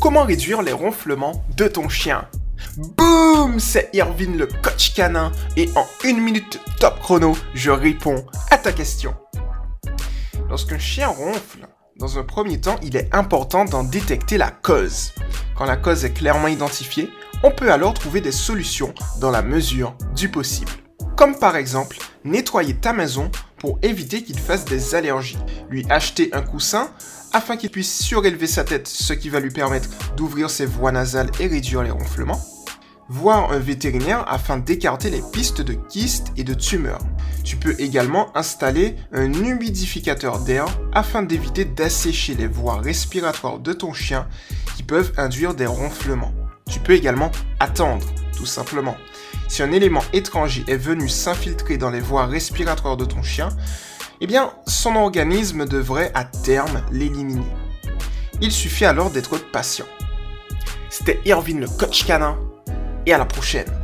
comment réduire les ronflements de ton chien Boum C'est Irvine le coach canin et en une minute top chrono, je réponds à ta question. Lorsqu'un chien ronfle, dans un premier temps, il est important d'en détecter la cause. Quand la cause est clairement identifiée, on peut alors trouver des solutions dans la mesure du possible. Comme par exemple, nettoyer ta maison pour éviter qu'il fasse des allergies. Lui acheter un coussin afin qu'il puisse surélever sa tête, ce qui va lui permettre d'ouvrir ses voies nasales et réduire les ronflements. Voir un vétérinaire afin d'écarter les pistes de kystes et de tumeurs. Tu peux également installer un humidificateur d'air afin d'éviter d'assécher les voies respiratoires de ton chien qui peuvent induire des ronflements. Tu peux également attendre, tout simplement. Si un élément étranger est venu s'infiltrer dans les voies respiratoires de ton chien, eh bien, son organisme devrait à terme l'éliminer. Il suffit alors d'être patient. C'était Irvine le coach et à la prochaine.